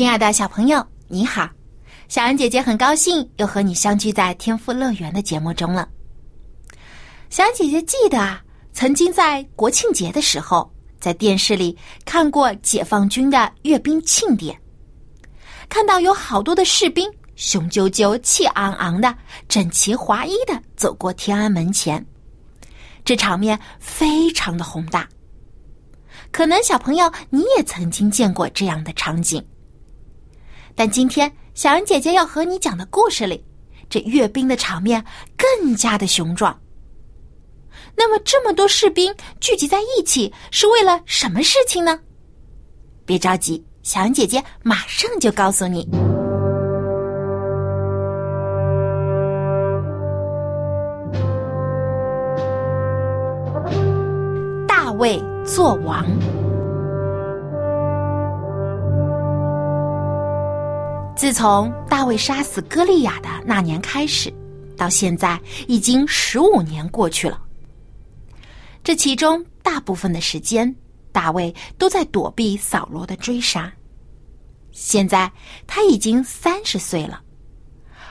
亲爱的小朋友，你好！小恩姐姐很高兴又和你相聚在天赋乐园的节目中了。小恩姐姐记得啊，曾经在国庆节的时候，在电视里看过解放军的阅兵庆典，看到有好多的士兵雄赳赳、气昂昂的，整齐划一的走过天安门前，这场面非常的宏大。可能小朋友你也曾经见过这样的场景。但今天小恩姐姐要和你讲的故事里，这阅兵的场面更加的雄壮。那么这么多士兵聚集在一起是为了什么事情呢？别着急，小恩姐姐马上就告诉你。大卫做王。自从大卫杀死歌利亚的那年开始，到现在已经十五年过去了。这其中大部分的时间，大卫都在躲避扫罗的追杀。现在他已经三十岁了，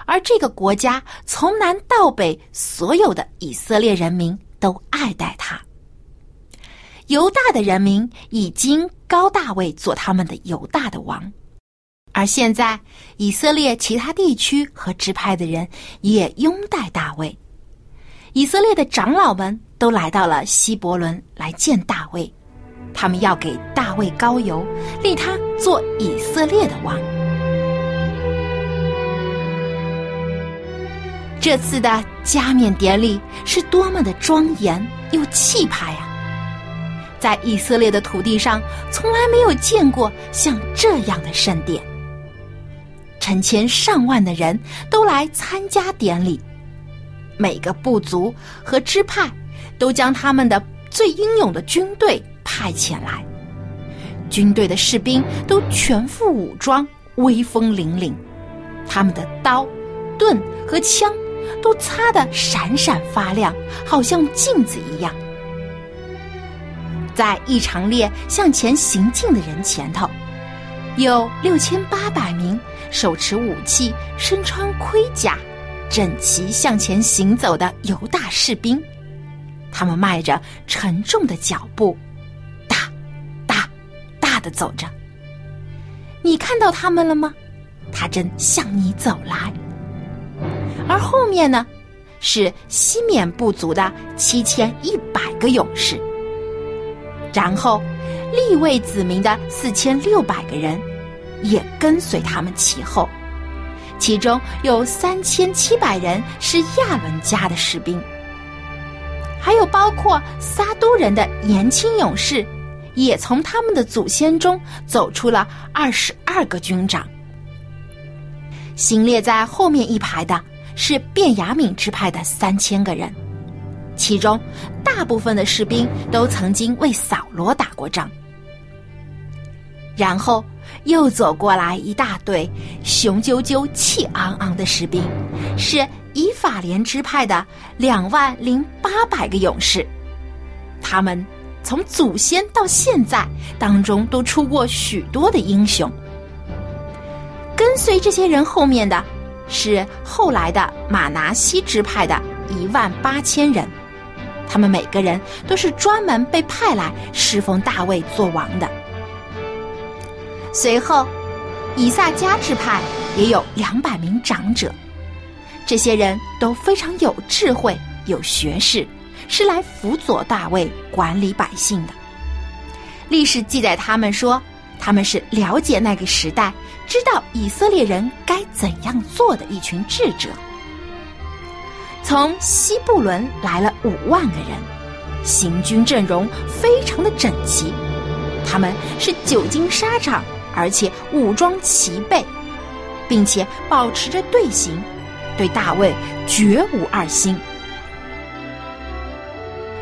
而这个国家从南到北，所有的以色列人民都爱戴他。犹大的人民已经高大卫做他们的犹大的王。而现在，以色列其他地区和支派的人也拥戴大卫。以色列的长老们都来到了希伯伦来见大卫，他们要给大卫高油，立他做以色列的王。这次的加冕典礼是多么的庄严又气派啊！在以色列的土地上，从来没有见过像这样的圣殿。成千上万的人都来参加典礼，每个部族和支派都将他们的最英勇的军队派遣来，军队的士兵都全副武装，威风凛凛，他们的刀、盾和枪都擦得闪闪发亮，好像镜子一样。在一长列向前行进的人前头，有六千八百名。手持武器、身穿盔甲、整齐向前行走的犹大士兵，他们迈着沉重的脚步，大、大、大的走着。你看到他们了吗？他正向你走来。而后面呢，是西缅部族的七千一百个勇士，然后立位子民的四千六百个人。也跟随他们其后，其中有三千七百人是亚伦家的士兵，还有包括撒都人的年轻勇士，也从他们的祖先中走出了二十二个军长。行列在后面一排的是便雅悯支派的三千个人，其中大部分的士兵都曾经为扫罗打过仗，然后。又走过来一大队雄赳赳、气昂昂的士兵，是以法莲支派的两万零八百个勇士。他们从祖先到现在当中都出过许多的英雄。跟随这些人后面的是后来的马拿西支派的一万八千人，他们每个人都是专门被派来侍奉大卫做王的。随后，以萨迦支派也有两百名长者，这些人都非常有智慧、有学识，是来辅佐大卫管理百姓的。历史记载，他们说他们是了解那个时代，知道以色列人该怎样做的一群智者。从西布伦来了五万个人，行军阵容非常的整齐。他们是久经沙场，而且武装齐备，并且保持着队形，对大卫绝无二心。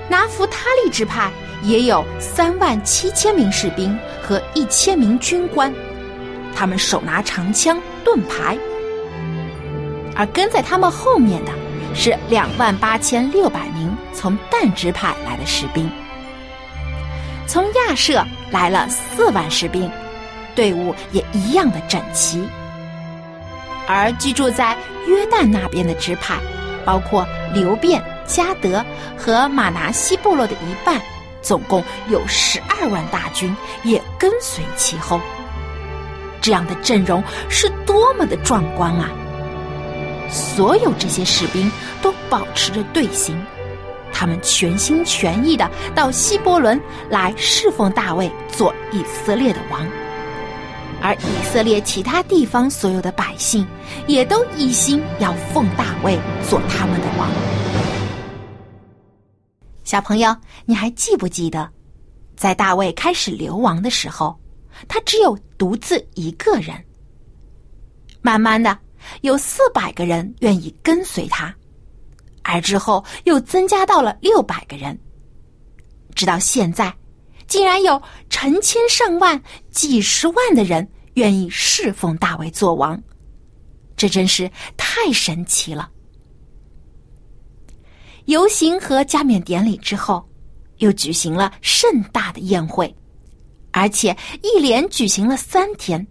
拿弗他利支派也有三万七千名士兵和一千名军官，他们手拿长枪、盾牌，而跟在他们后面的是两万八千六百名从但支派来的士兵。从亚舍来了四万士兵，队伍也一样的整齐。而居住在约旦那边的支派，包括流变。加德和马拿西部落的一半，总共有十二万大军，也跟随其后。这样的阵容是多么的壮观啊！所有这些士兵都保持着队形，他们全心全意的到希伯伦来侍奉大卫做以色列的王，而以色列其他地方所有的百姓也都一心要奉大卫做他们的王。小朋友，你还记不记得，在大卫开始流亡的时候，他只有独自一个人。慢慢的，有四百个人愿意跟随他，而之后又增加到了六百个人，直到现在，竟然有成千上万、几十万的人愿意侍奉大卫做王，这真是太神奇了。游行和加冕典礼之后，又举行了盛大的宴会，而且一连举行了三天。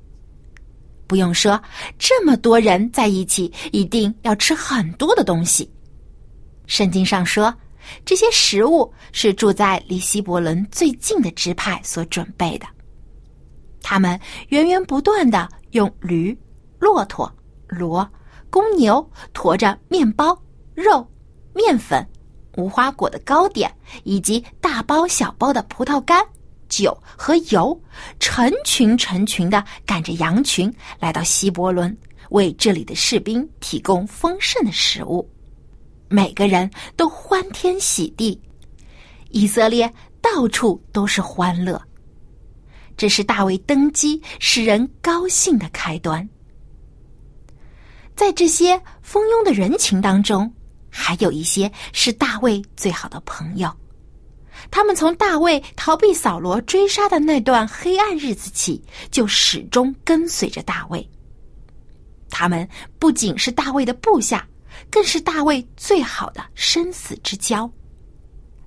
不用说，这么多人在一起，一定要吃很多的东西。圣经上说，这些食物是住在离希伯伦最近的支派所准备的。他们源源不断的用驴、骆驼、骡、公牛驮着面包、肉。面粉、无花果的糕点，以及大包小包的葡萄干、酒和油，成群成群的赶着羊群来到希伯伦，为这里的士兵提供丰盛的食物。每个人都欢天喜地，以色列到处都是欢乐。这是大卫登基使人高兴的开端。在这些蜂拥的人群当中。还有一些是大卫最好的朋友，他们从大卫逃避扫罗追杀的那段黑暗日子起，就始终跟随着大卫。他们不仅是大卫的部下，更是大卫最好的生死之交。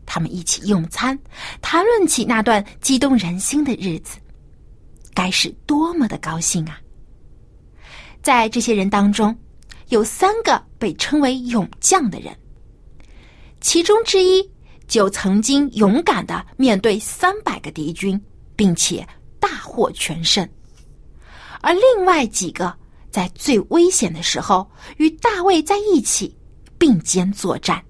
他们一起用餐，谈论起那段激动人心的日子，该是多么的高兴啊！在这些人当中。有三个被称为勇将的人，其中之一就曾经勇敢的面对三百个敌军，并且大获全胜；而另外几个在最危险的时候与大卫在一起并肩作战。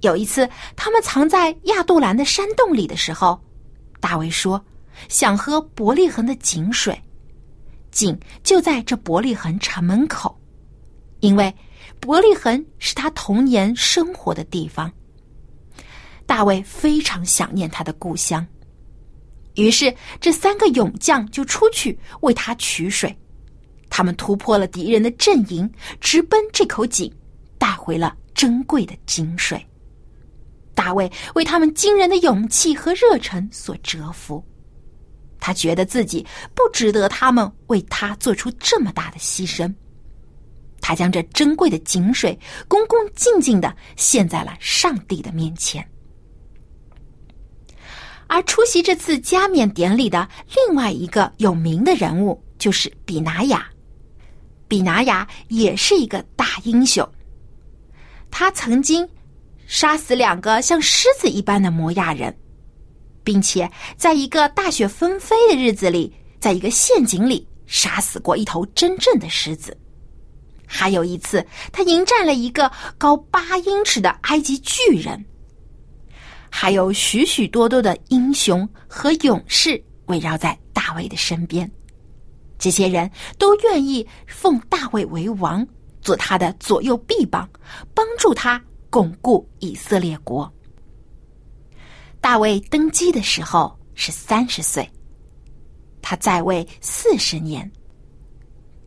有一次，他们藏在亚杜兰的山洞里的时候，大卫说想喝伯利恒的井水，井就在这伯利恒城门口。因为伯利恒是他童年生活的地方，大卫非常想念他的故乡，于是这三个勇将就出去为他取水。他们突破了敌人的阵营，直奔这口井，带回了珍贵的井水。大卫为他们惊人的勇气和热忱所折服，他觉得自己不值得他们为他做出这么大的牺牲。他将这珍贵的井水恭恭敬敬的献在了上帝的面前。而出席这次加冕典礼的另外一个有名的人物就是比拿雅。比拿雅也是一个大英雄，他曾经杀死两个像狮子一般的摩亚人，并且在一个大雪纷飞的日子里，在一个陷阱里杀死过一头真正的狮子。还有一次，他迎战了一个高八英尺的埃及巨人。还有许许多多的英雄和勇士围绕在大卫的身边，这些人都愿意奉大卫为王，做他的左右臂膀，帮助他巩固以色列国。大卫登基的时候，是三十岁。他在位四十年。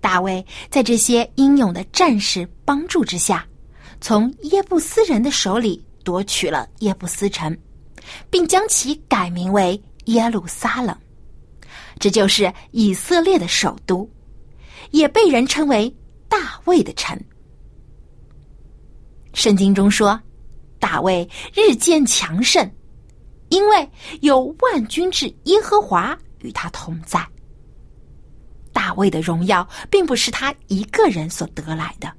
大卫在这些英勇的战士帮助之下，从耶布斯人的手里夺取了耶布斯城，并将其改名为耶路撒冷。这就是以色列的首都，也被人称为大卫的城。圣经中说，大卫日渐强盛，因为有万军之耶和华与他同在。大卫的荣耀并不是他一个人所得来的，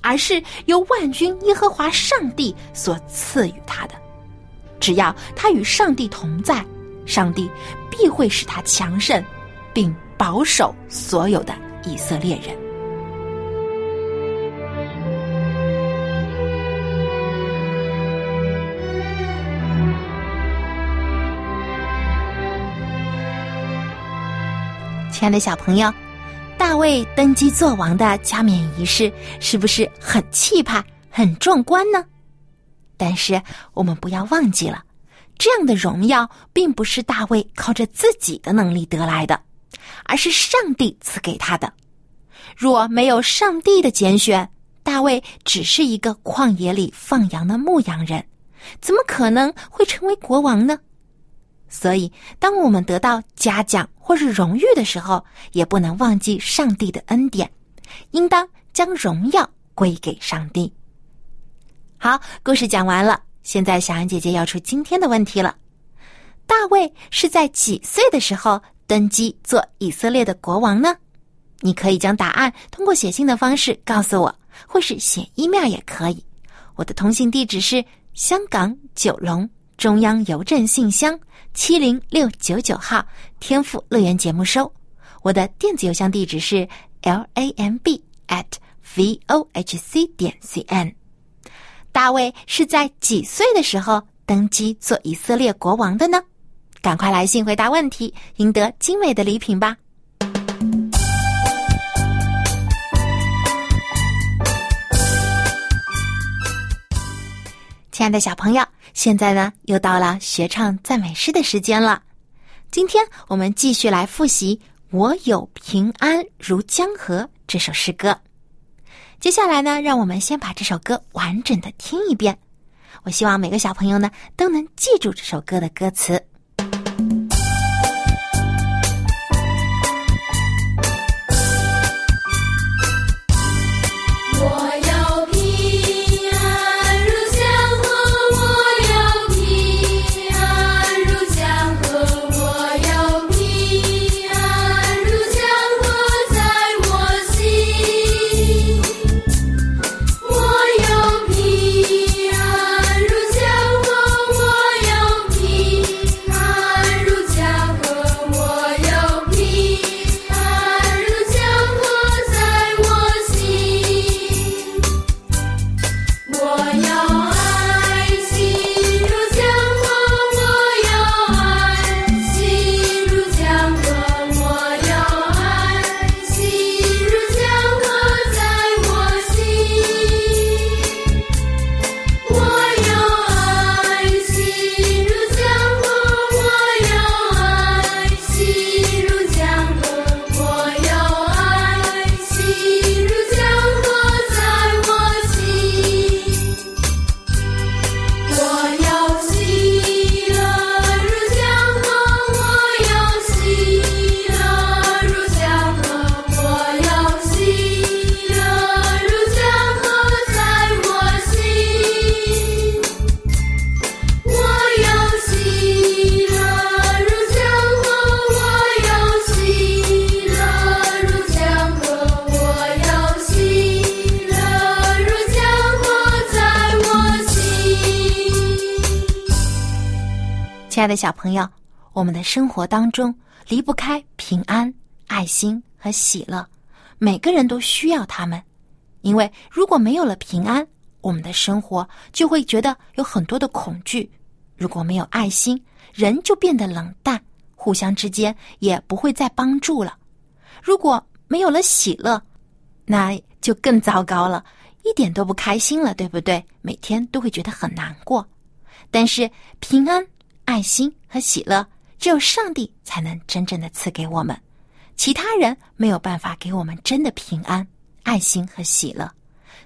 而是由万军耶和华上帝所赐予他的。只要他与上帝同在，上帝必会使他强盛，并保守所有的以色列人。亲爱的小朋友，大卫登基做王的加冕仪式是不是很气派、很壮观呢？但是我们不要忘记了，这样的荣耀并不是大卫靠着自己的能力得来的，而是上帝赐给他的。若没有上帝的拣选，大卫只是一个旷野里放羊的牧羊人，怎么可能会成为国王呢？所以，当我们得到嘉奖或是荣誉的时候，也不能忘记上帝的恩典，应当将荣耀归给上帝。好，故事讲完了，现在小安姐姐要出今天的问题了：大卫是在几岁的时候登基做以色列的国王呢？你可以将答案通过写信的方式告诉我，或是写 email 也可以。我的通信地址是香港九龙中央邮政信箱。七零六九九号天赋乐园节目收，我的电子邮箱地址是 l a m b at v o h c 点 c n。大卫是在几岁的时候登基做以色列国王的呢？赶快来信回答问题，赢得精美的礼品吧！亲爱的小朋友。现在呢，又到了学唱赞美诗的时间了。今天我们继续来复习《我有平安如江河》这首诗歌。接下来呢，让我们先把这首歌完整的听一遍。我希望每个小朋友呢都能记住这首歌的歌词。亲爱的小朋友，我们的生活当中离不开平安、爱心和喜乐，每个人都需要他们。因为如果没有了平安，我们的生活就会觉得有很多的恐惧；如果没有爱心，人就变得冷淡，互相之间也不会再帮助了；如果没有了喜乐，那就更糟糕了，一点都不开心了，对不对？每天都会觉得很难过。但是平安。爱心和喜乐只有上帝才能真正的赐给我们，其他人没有办法给我们真的平安、爱心和喜乐。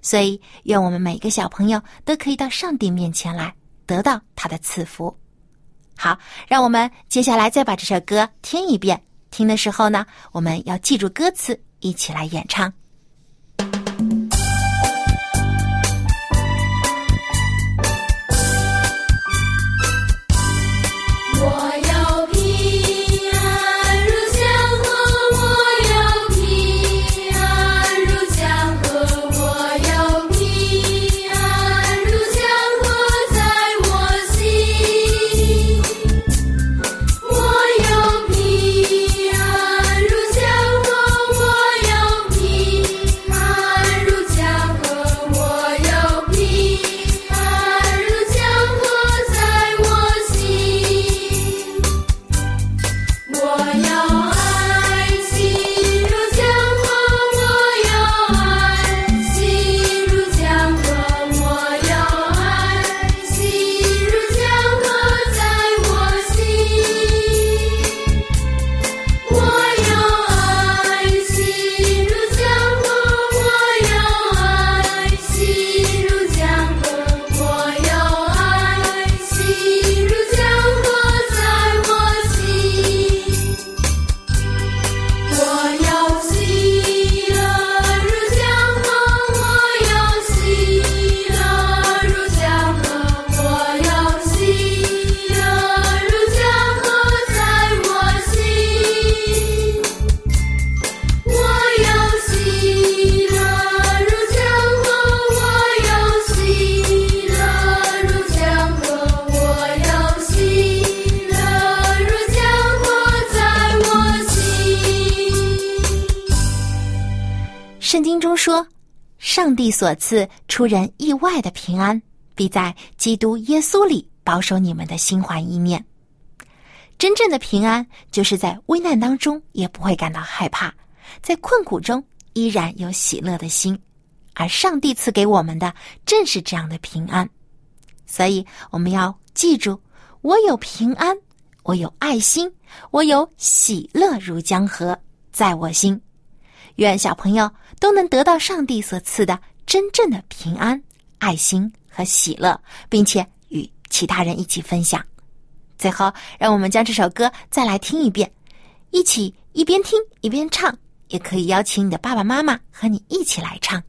所以，愿我们每个小朋友都可以到上帝面前来，得到他的赐福。好，让我们接下来再把这首歌听一遍。听的时候呢，我们要记住歌词，一起来演唱。圣经中说：“上帝所赐出人意外的平安，必在基督耶稣里保守你们的心怀意念。真正的平安，就是在危难当中也不会感到害怕，在困苦中依然有喜乐的心。而上帝赐给我们的正是这样的平安。所以，我们要记住：我有平安，我有爱心，我有喜乐如江河，在我心。”愿小朋友都能得到上帝所赐的真正的平安、爱心和喜乐，并且与其他人一起分享。最后，让我们将这首歌再来听一遍，一起一边听一边唱，也可以邀请你的爸爸妈妈和你一起来唱。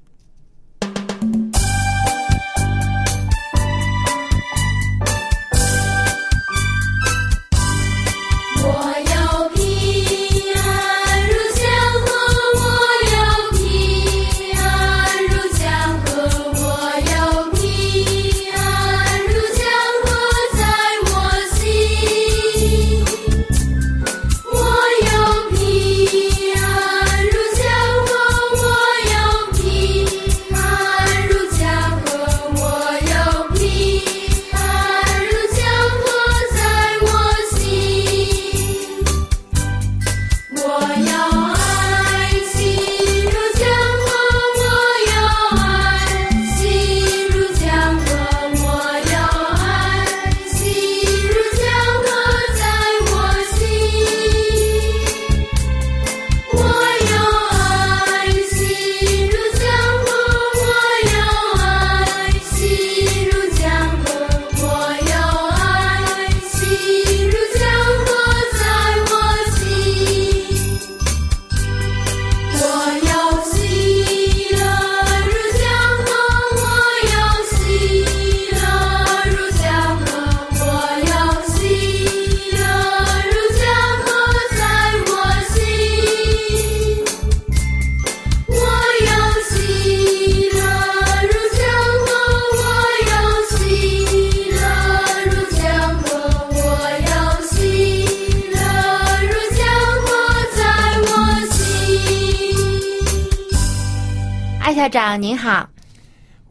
长您好，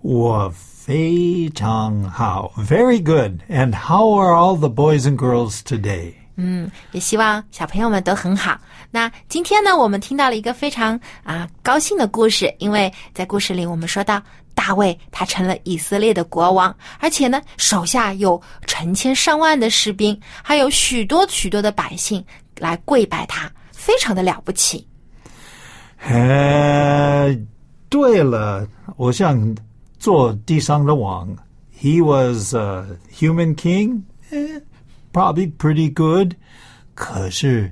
我非常好，Very good. And how are all the boys and girls today? 嗯，也希望小朋友们都很好。那今天呢，我们听到了一个非常啊高兴的故事，因为在故事里我们说到大卫他成了以色列的国王，而且呢手下有成千上万的士兵，还有许多许多的百姓来跪拜他，非常的了不起。哎，对了，我想做地上的王。He was a human king, eh, probably pretty good. 可是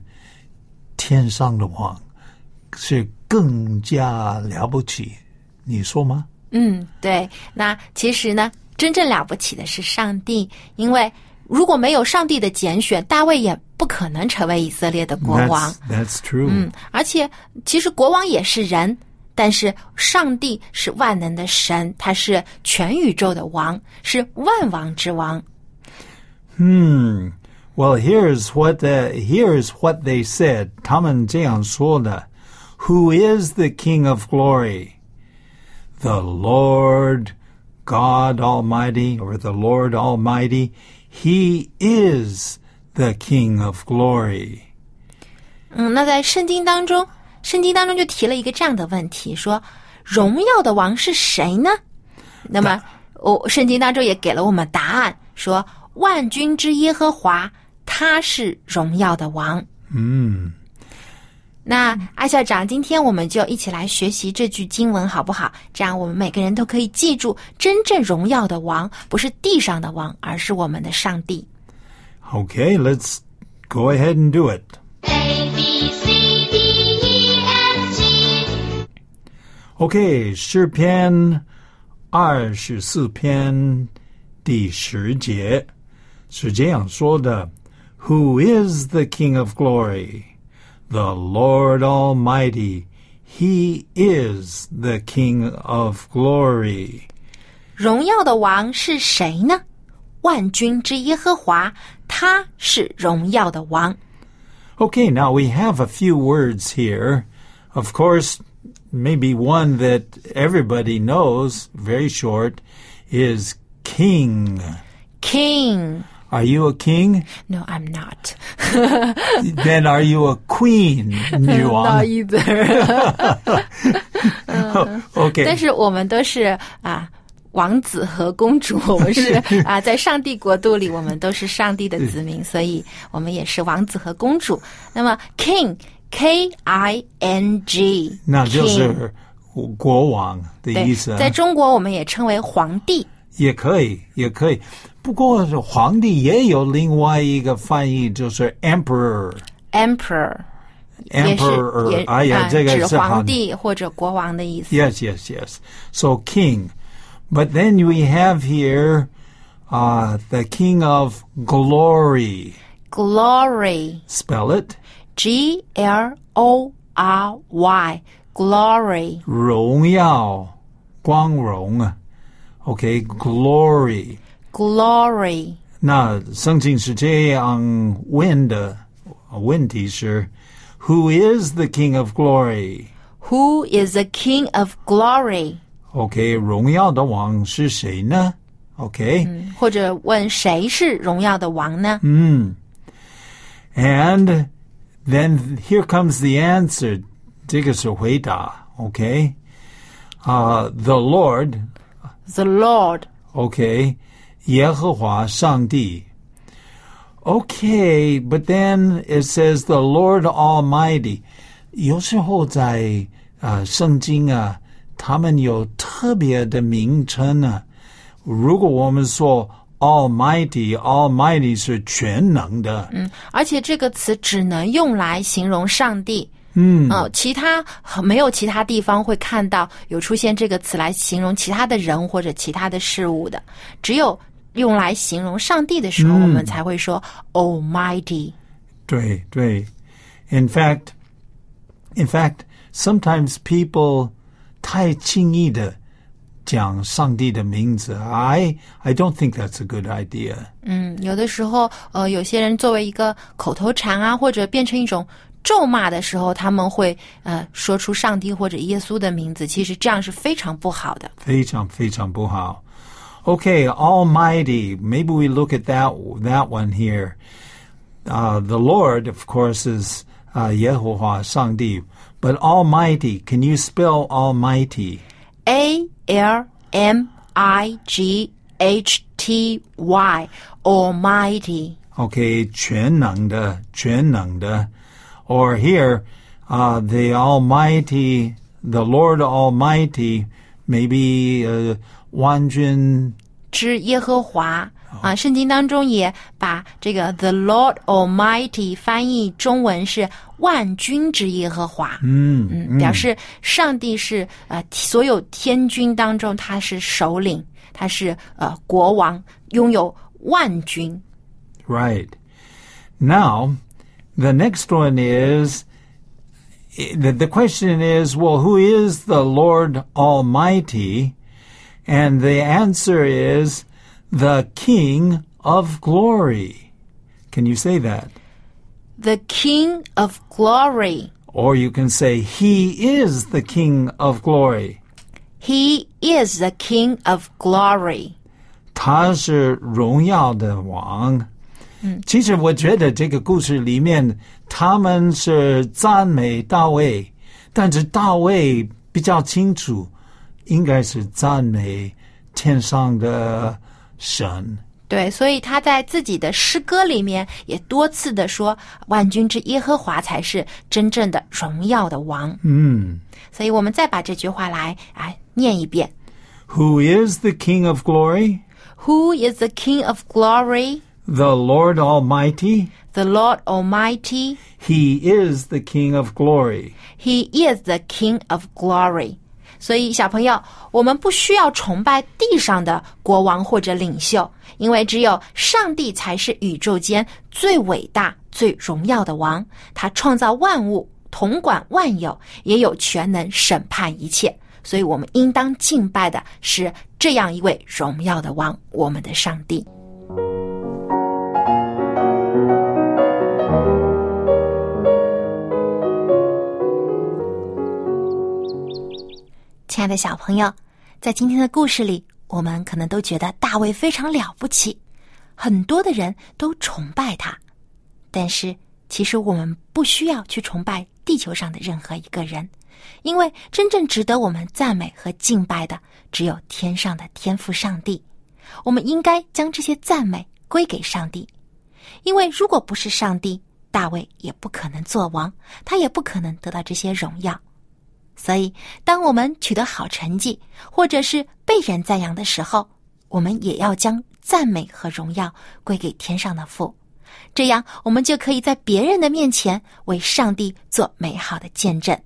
天上的王是更加了不起，你说吗？嗯，对。那其实呢，真正了不起的是上帝，因为如果没有上帝的拣选，大卫也不可能成为以色列的国王。That's, that's true. 嗯，而且其实国王也是人，但是上帝是万能的神，他是全宇宙的王，是万王之王。 Hmm. Well, here's what the, here's what they said. 他们这样说的 Who is the King of glory? The Lord God Almighty, or the Lord Almighty. He is the King of glory. 嗯，那在圣经当中， 圣经当中就提了一个这样的问题，说荣耀的王是谁呢？那么，我、圣经当中也给了我们答案，说万军之耶和华，他是荣耀的王。嗯，那艾校长，今天我们就一起来学习这句经文，好不好？这样我们每个人都可以记住，真正荣耀的王不是地上的王，而是我们的上帝。Okay, let's go ahead and do it. OK，诗篇二十四篇第十节是这样说的：“Who is the King of glory? The Lord Almighty. He is the King of glory.” 荣耀的王是谁呢？万军之耶和华，他是荣耀的王。 Okay, now we have a few words here. Of course, maybe one that everybody knows, very short, is king. King. Are you a king? No, I'm not. then are you a queen, Not Yuan? either. okay. 但是我们都是啊。王子和公主，我们是啊，在上帝国度里，我们都是上帝的子民，所以我们也是王子和公主。那么，king K I N G，那就 king 是国王的对意思，在中国我们也称为皇帝。也可以，也可以。不过皇帝也有另外一个翻译，就是 emperor。 emperor 也是 emperor，也哎呀，啊这个指是好皇帝或者国王的意思。 Yes, yes, yes. So king. But then we have here uh, the king of glory. Glory, Spell it. G L O R Y, glory. 荣耀，光荣啊。Okay, glory. Glory. 那圣经是这样问的，问题是，Who is the King of glory? Who is the King of glory? OK，荣耀的王是谁呢？OK，、或者问谁是荣耀的王呢？ and then here comes the answer. 这个是回答，OK，啊、t h e Lord The Lord. OK，耶和华上帝。Okay, but then it says the Lord Almighty. 有时候在啊圣经啊，他们有特别的名称啊。如果我们说 Almighty，Almighty 是全能的，嗯，而且这个词只能用来形容上帝。嗯，哦，其他没有其他地方会看到有出现这个词来形容其他的人或者其他的事物的，只有用来形容上帝的时候，我们才会说 Almighty。对对。In fact, in fact, sometimes people 太轻易的讲上帝的名字，I I don't think that's a good idea. 嗯，有的时候，呃，有些人作为一个口头禅啊，或者变成一种咒骂的时候，他们会呃说出上帝或者耶稣的名字，其实这样是非常不好的。非常非常不好。Okay, Almighty. Maybe we look at that that one here. Uh, the Lord, of course, is 啊，耶和华上帝。But Almighty, can you spell Almighty? A L M I G H T Y Almighty. Okay, 全能的，全能的。Or here, uh, the Almighty, the Lord Almighty, maybe uh, 万军之耶和华 啊，圣经当中也把这个 the Lord Almighty 翻译中文是万军之耶和华。嗯嗯，表示上帝是呃所有天军当中他是首领，他是呃国王，拥有万军。 Right. Now, the next one is the, the question is, well, who is the Lord Almighty? And the answer is the King of Glory. Can you say that? The King of Glory. Or you can say, He is the King of Glory. He is the King of Glory. 他是荣耀的王。嗯，其实我觉得这个故事里面，他们是赞美大卫，但是大卫比较清楚，应该是赞美天上的 神。对，所以他在自己的诗歌里面也多次的说，万军之耶和华才是真正的荣耀的王。嗯所以我们再把这句话来啊念一遍，Who is the King of glory? Who is the King of glory? The Lord Almighty. The Lord Almighty. He is the King of glory. He is the King of glory. 所以，小朋友，我们不需要崇拜地上的国王或者领袖，因为只有上帝才是宇宙间最伟大、最荣耀的王。他创造万物，统管万有，也有全能审判一切。所以我们应当敬拜的是这样一位荣耀的王，我们的上帝。亲爱的小朋友，在今天的故事里，我们可能都觉得大卫非常了不起，很多的人都崇拜他。但是，其实我们不需要去崇拜地球上的任何一个人，因为真正值得我们赞美和敬拜的，只有天上的天赋上帝。我们应该将这些赞美归给上帝，因为如果不是上帝，大卫也不可能做王，他也不可能得到这些荣耀。所以，当我们取得好成绩，或者是被人赞扬的时候，我们也要将赞美和荣耀归给天上的父。这样，我们就可以在别人的面前为上帝做美好的见证。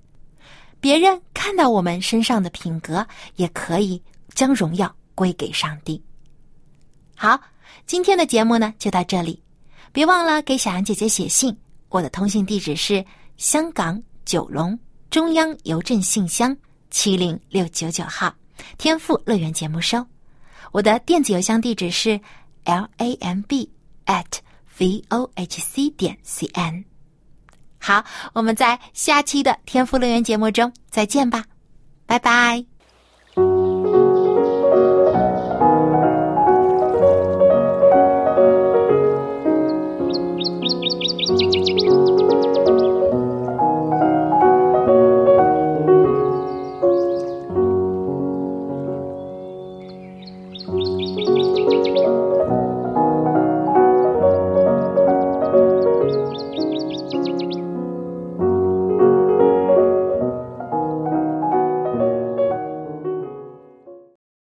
别人看到我们身上的品格，也可以将荣耀归给上帝。好，今天的节目呢就到这里，别忘了给小杨姐姐写信，我的通信地址是香港九龙。中央邮政信箱七零六九九号，天赋乐园节目收。我的电子邮箱地址是 l a m b at v o h c 点 c n。好，我们在下期的天赋乐园节目中再见吧，拜拜。